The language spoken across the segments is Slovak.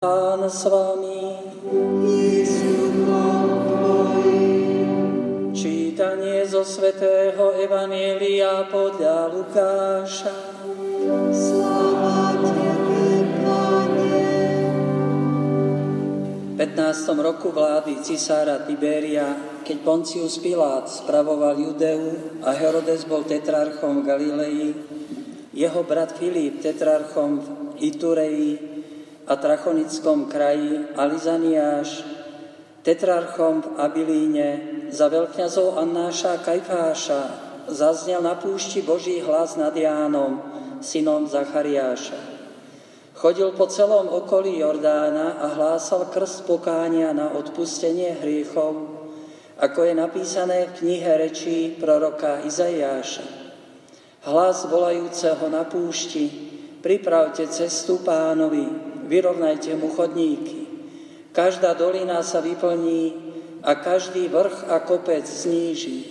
Pán s vami. Čítanie zo svätého Evanielia podľa Lukáša. V 15. roku vlády cisára Tiberia, keď Poncius Pilát spravoval Judeu a Herodes bol tetrarchom v Galilei, jeho brat Filip tetrarchom v Itureji a Trachonickom kraji Alizaniáš, tetrarchom v Abiliíne, za veľkňazov Annáša Kajfáša zaznel na púšti Boží hlas nad Jánom, synom Zachariáša. Chodil po celom okolí Jordána a hlásal krst pokánia na odpustenie hriechov, ako je napísané v knihe rečí proroka Izaiáša. Hlas volajúceho na púšti, pripravte cestu pánovi, vyrovnajte mu chodníky. Každá dolina sa vyplní a každý vrch a kopec zníži.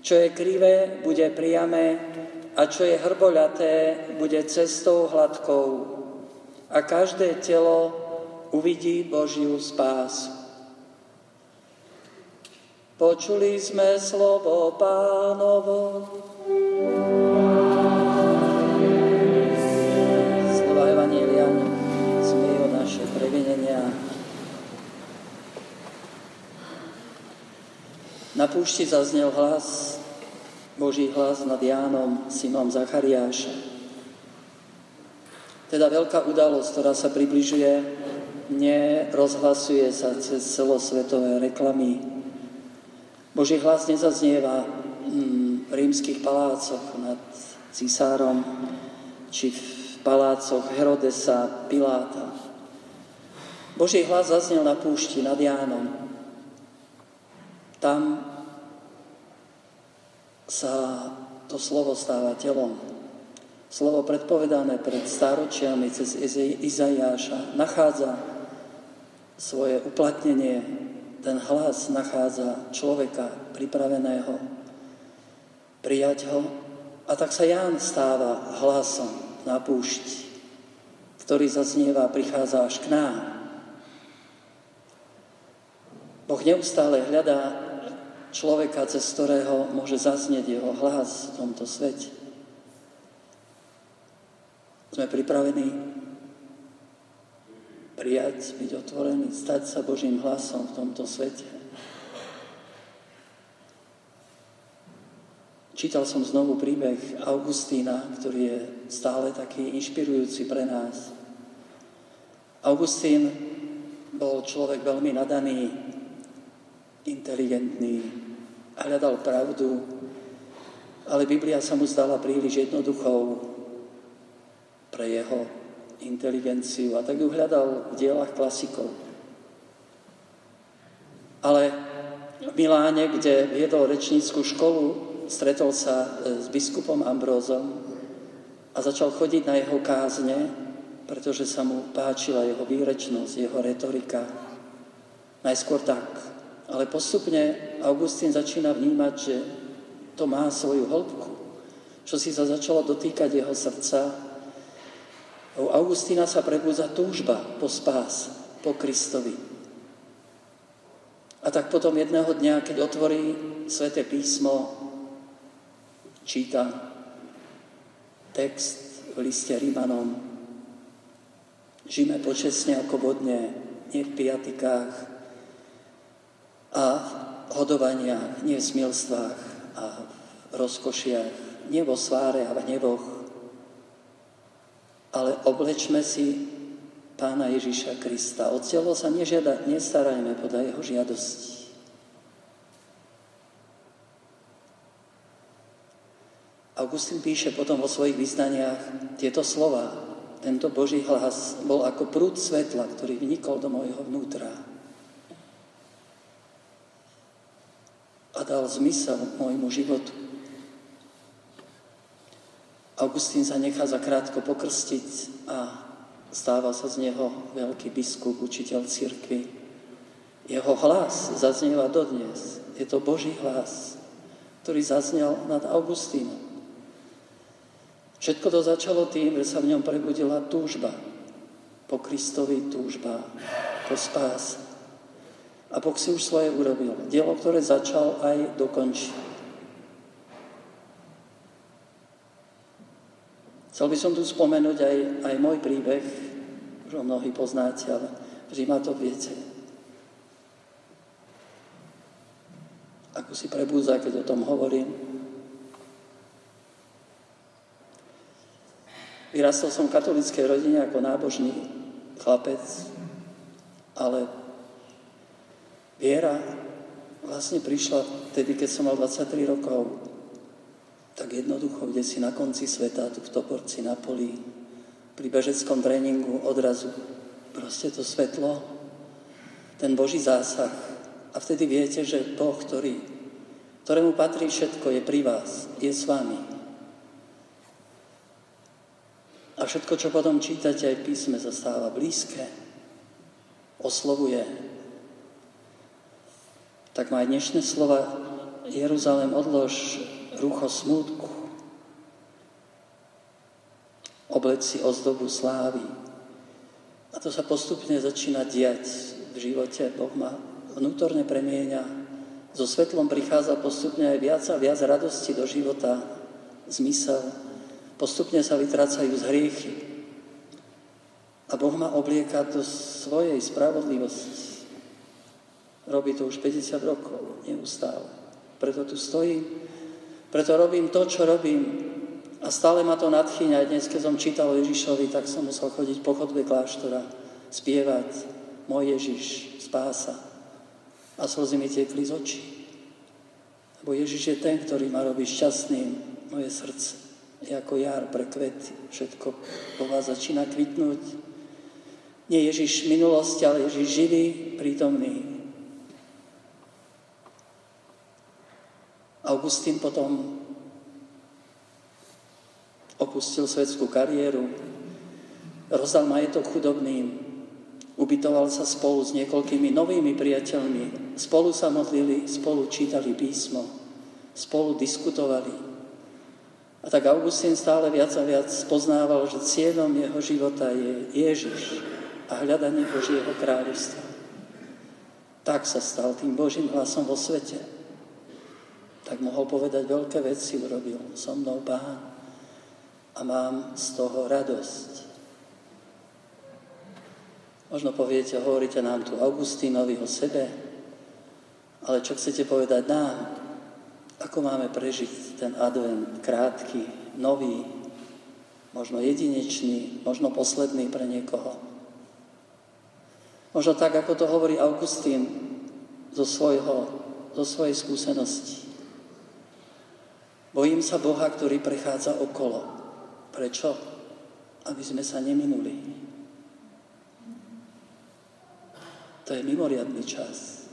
Čo je krivé, bude priame a čo je hrboľaté, bude cestou hladkou. A každé telo uvidí Božiu spásu. Počuli sme slovo pánovo. Na púšti zaznel hlas, Boží hlas nad Jánom, synom Zachariáša. Teda veľká udalosť, ktorá sa približuje, nerozhlasuje sa cez celosvetové reklamy. Boží hlas nezaznieva mm, v rímskych palácoch nad cisárom, či v palácoch Herodesa, Piláta. Boží hlas zaznel na púšti nad Jánom. Tam sa to slovo stáva telom. Slovo predpovedané pred stáročiami cez Izajáša nachádza svoje uplatnenie. Ten hlas nachádza človeka pripraveného prijať ho. A tak sa Ján stáva hlasom na púšti, ktorý zaznieva prichádza až k nám. Boh neustále hľadá človeka, cez ktorého môže zaznieť jeho hlas v tomto svete. Sme pripravení prijať, byť otvorení, stať sa Božím hlasom v tomto svete. Čítal som znovu príbeh Augustína, ktorý je stále taký inšpirujúci pre nás. Augustín bol človek veľmi nadaný inteligentný, hľadal pravdu, ale Biblia sa mu zdala príliš jednoduchou pre jeho inteligenciu a tak ju hľadal v dielach klasikov. Ale v Miláne, kde viedol rečníckú školu, stretol sa e, s biskupom Ambrózom a začal chodiť na jeho kázne, pretože sa mu páčila jeho výrečnosť, jeho retorika. Najskôr tak, ale postupne Augustín začína vnímať, že to má svoju hĺbku, čo si sa začalo dotýkať jeho srdca. U Augustína sa prebúza túžba po spás, po Kristovi. A tak potom jedného dňa, keď otvorí sväté písmo, číta text v liste Rímanom. Žijeme počesne ako vodne, nie v pijatikách, a hodovaniach, nie v smilstvách a v rozkošiach, nie vo sváre a v neboch, ale oblečme si Pána Ježiša Krista. O telo sa nežiada, nestarajme podľa jeho žiadosti. Augustín píše potom vo svojich vyznaniach tieto slova. Tento Boží hlas bol ako prúd svetla, ktorý vnikol do môjho vnútra. A dal zmysel môjmu životu. Augustín sa nechá zakrátko pokrstiť a stáva sa z neho veľký biskup, učiteľ cirkvi. Jeho hlas zaznieva dodnes. Je to Boží hlas, ktorý zaznel nad Augustínom. Všetko to začalo tým, že sa v ňom prebudila túžba po Kristovi túžba, po spás. A Boh si už svoje urobil. Dielo, ktoré začal, aj dokončí. Chcel by som tu spomenúť aj, aj môj príbeh, že ho mnohí poznáte, ale že ma to viete. Ako si prebúza, keď o tom hovorím. Vyrastol som v katolíckej rodine ako nábožný chlapec, ale viera vlastne prišla vtedy, keď som mal 23 rokov. Tak jednoducho, kde si na konci sveta, tu v Toporci na poli, pri bežeckom tréningu odrazu proste to svetlo, ten Boží zásah. A vtedy viete, že Boh, ktorý, ktorému patrí všetko, je pri vás, je s vami. A všetko, čo potom čítate aj písme, sa stáva blízke, oslovuje. Tak má aj dnešné slova Jeruzalém odlož rucho smútku, obleť si ozdobu slávy. A to sa postupne začína diať v živote. Boh ma vnútorne premieňa. So svetlom prichádza postupne aj viac a viac radosti do života, zmysel, Postupne sa vytrácajú z hriechy. A Boh ma oblieka do svojej spravodlivosti. Robí to už 50 rokov, neustále. Preto tu stojím, preto robím to, čo robím. A stále ma to nadchýňa. Dnes, keď som čítal o Ježišovi, tak som musel chodiť po chodbe kláštora, spievať Môj Ježiš, spása. A slzy mi tiekli z očí. Lebo Ježiš je ten, ktorý ma robí šťastným, moje srdce je ako jar pre kvety. Všetko po vás začína kvitnúť. Nie Ježiš minulosti, ale Ježiš živý, prítomný. Augustín potom opustil svetskú kariéru, rozdal majetok chudobným, ubytoval sa spolu s niekoľkými novými priateľmi, spolu sa modlili, spolu čítali písmo, spolu diskutovali, a tak Augustín stále viac a viac poznával, že cieľom jeho života je Ježiš a hľadanie Božieho kráľovstva. Tak sa stal tým Božím hlasom vo svete. Tak mohol povedať, veľké veci urobil so mnou Pán a mám z toho radosť. Možno poviete, hovoríte nám tu Augustínovi o sebe, ale čo chcete povedať nám? Ako máme prežiť ten advent krátky, nový, možno jedinečný, možno posledný pre niekoho? Možno tak, ako to hovorí Augustín zo, svojho, zo svojej skúsenosti. Bojím sa Boha, ktorý prechádza okolo. Prečo? Aby sme sa neminuli. To je mimoriadný čas.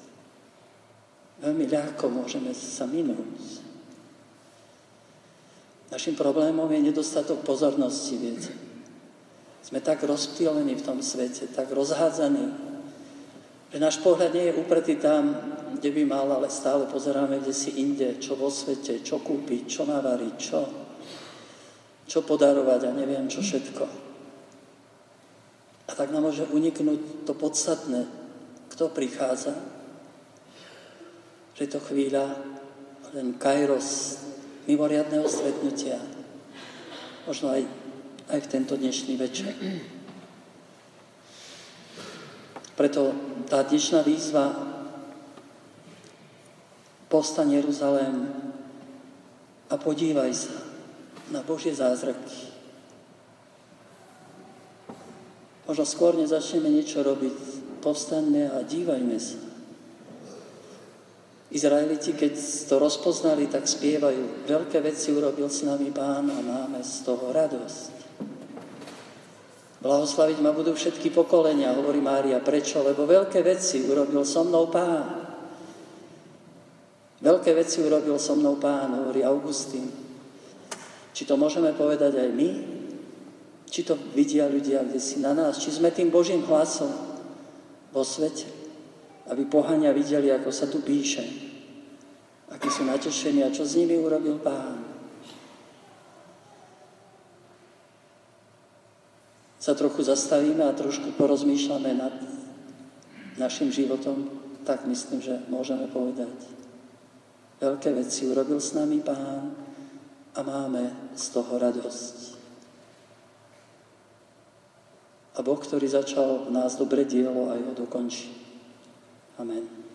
Veľmi ľahko môžeme sa minúť. Našim problémom je nedostatok pozornosti, viete. Sme tak rozptýlení v tom svete, tak rozhádzaní, že náš pohľad nie je upretý tam, kde by mal, ale stále pozeráme kde si inde, čo vo svete, čo kúpiť, čo navariť, čo, čo podarovať a neviem čo všetko. A tak nám môže uniknúť to podstatné, kto prichádza, že je to chvíľa, ten kairos mimoriadného stretnutia. Možno aj, aj v tento dnešný večer. Preto tá dnešná výzva Postaň Jeruzalém a podívaj sa na Božie zázraky. Možno skôr nezačneme niečo robiť, povstaňme a dívajme sa. Izraeliti, keď to rozpoznali, tak spievajú. Veľké veci urobil s nami Pán a máme z toho radosť. Blahoslaviť ma budú všetky pokolenia, hovorí Mária. Prečo? Lebo veľké veci urobil so mnou Pán. Veľké veci urobil so mnou Pán, hovorí Augustín. Či to môžeme povedať aj my? Či to vidia ľudia kde si na nás? Či sme tým Božím hlasom vo svete? aby pohania videli, ako sa tu píše, akí sú natešení a čo s nimi urobil pán. Sa trochu zastavíme a trošku porozmýšľame nad našim životom, tak myslím, že môžeme povedať. Veľké veci urobil s nami Pán a máme z toho radosť. A Boh, ktorý začal v nás dobre dielo, aj ho dokončí. Amen.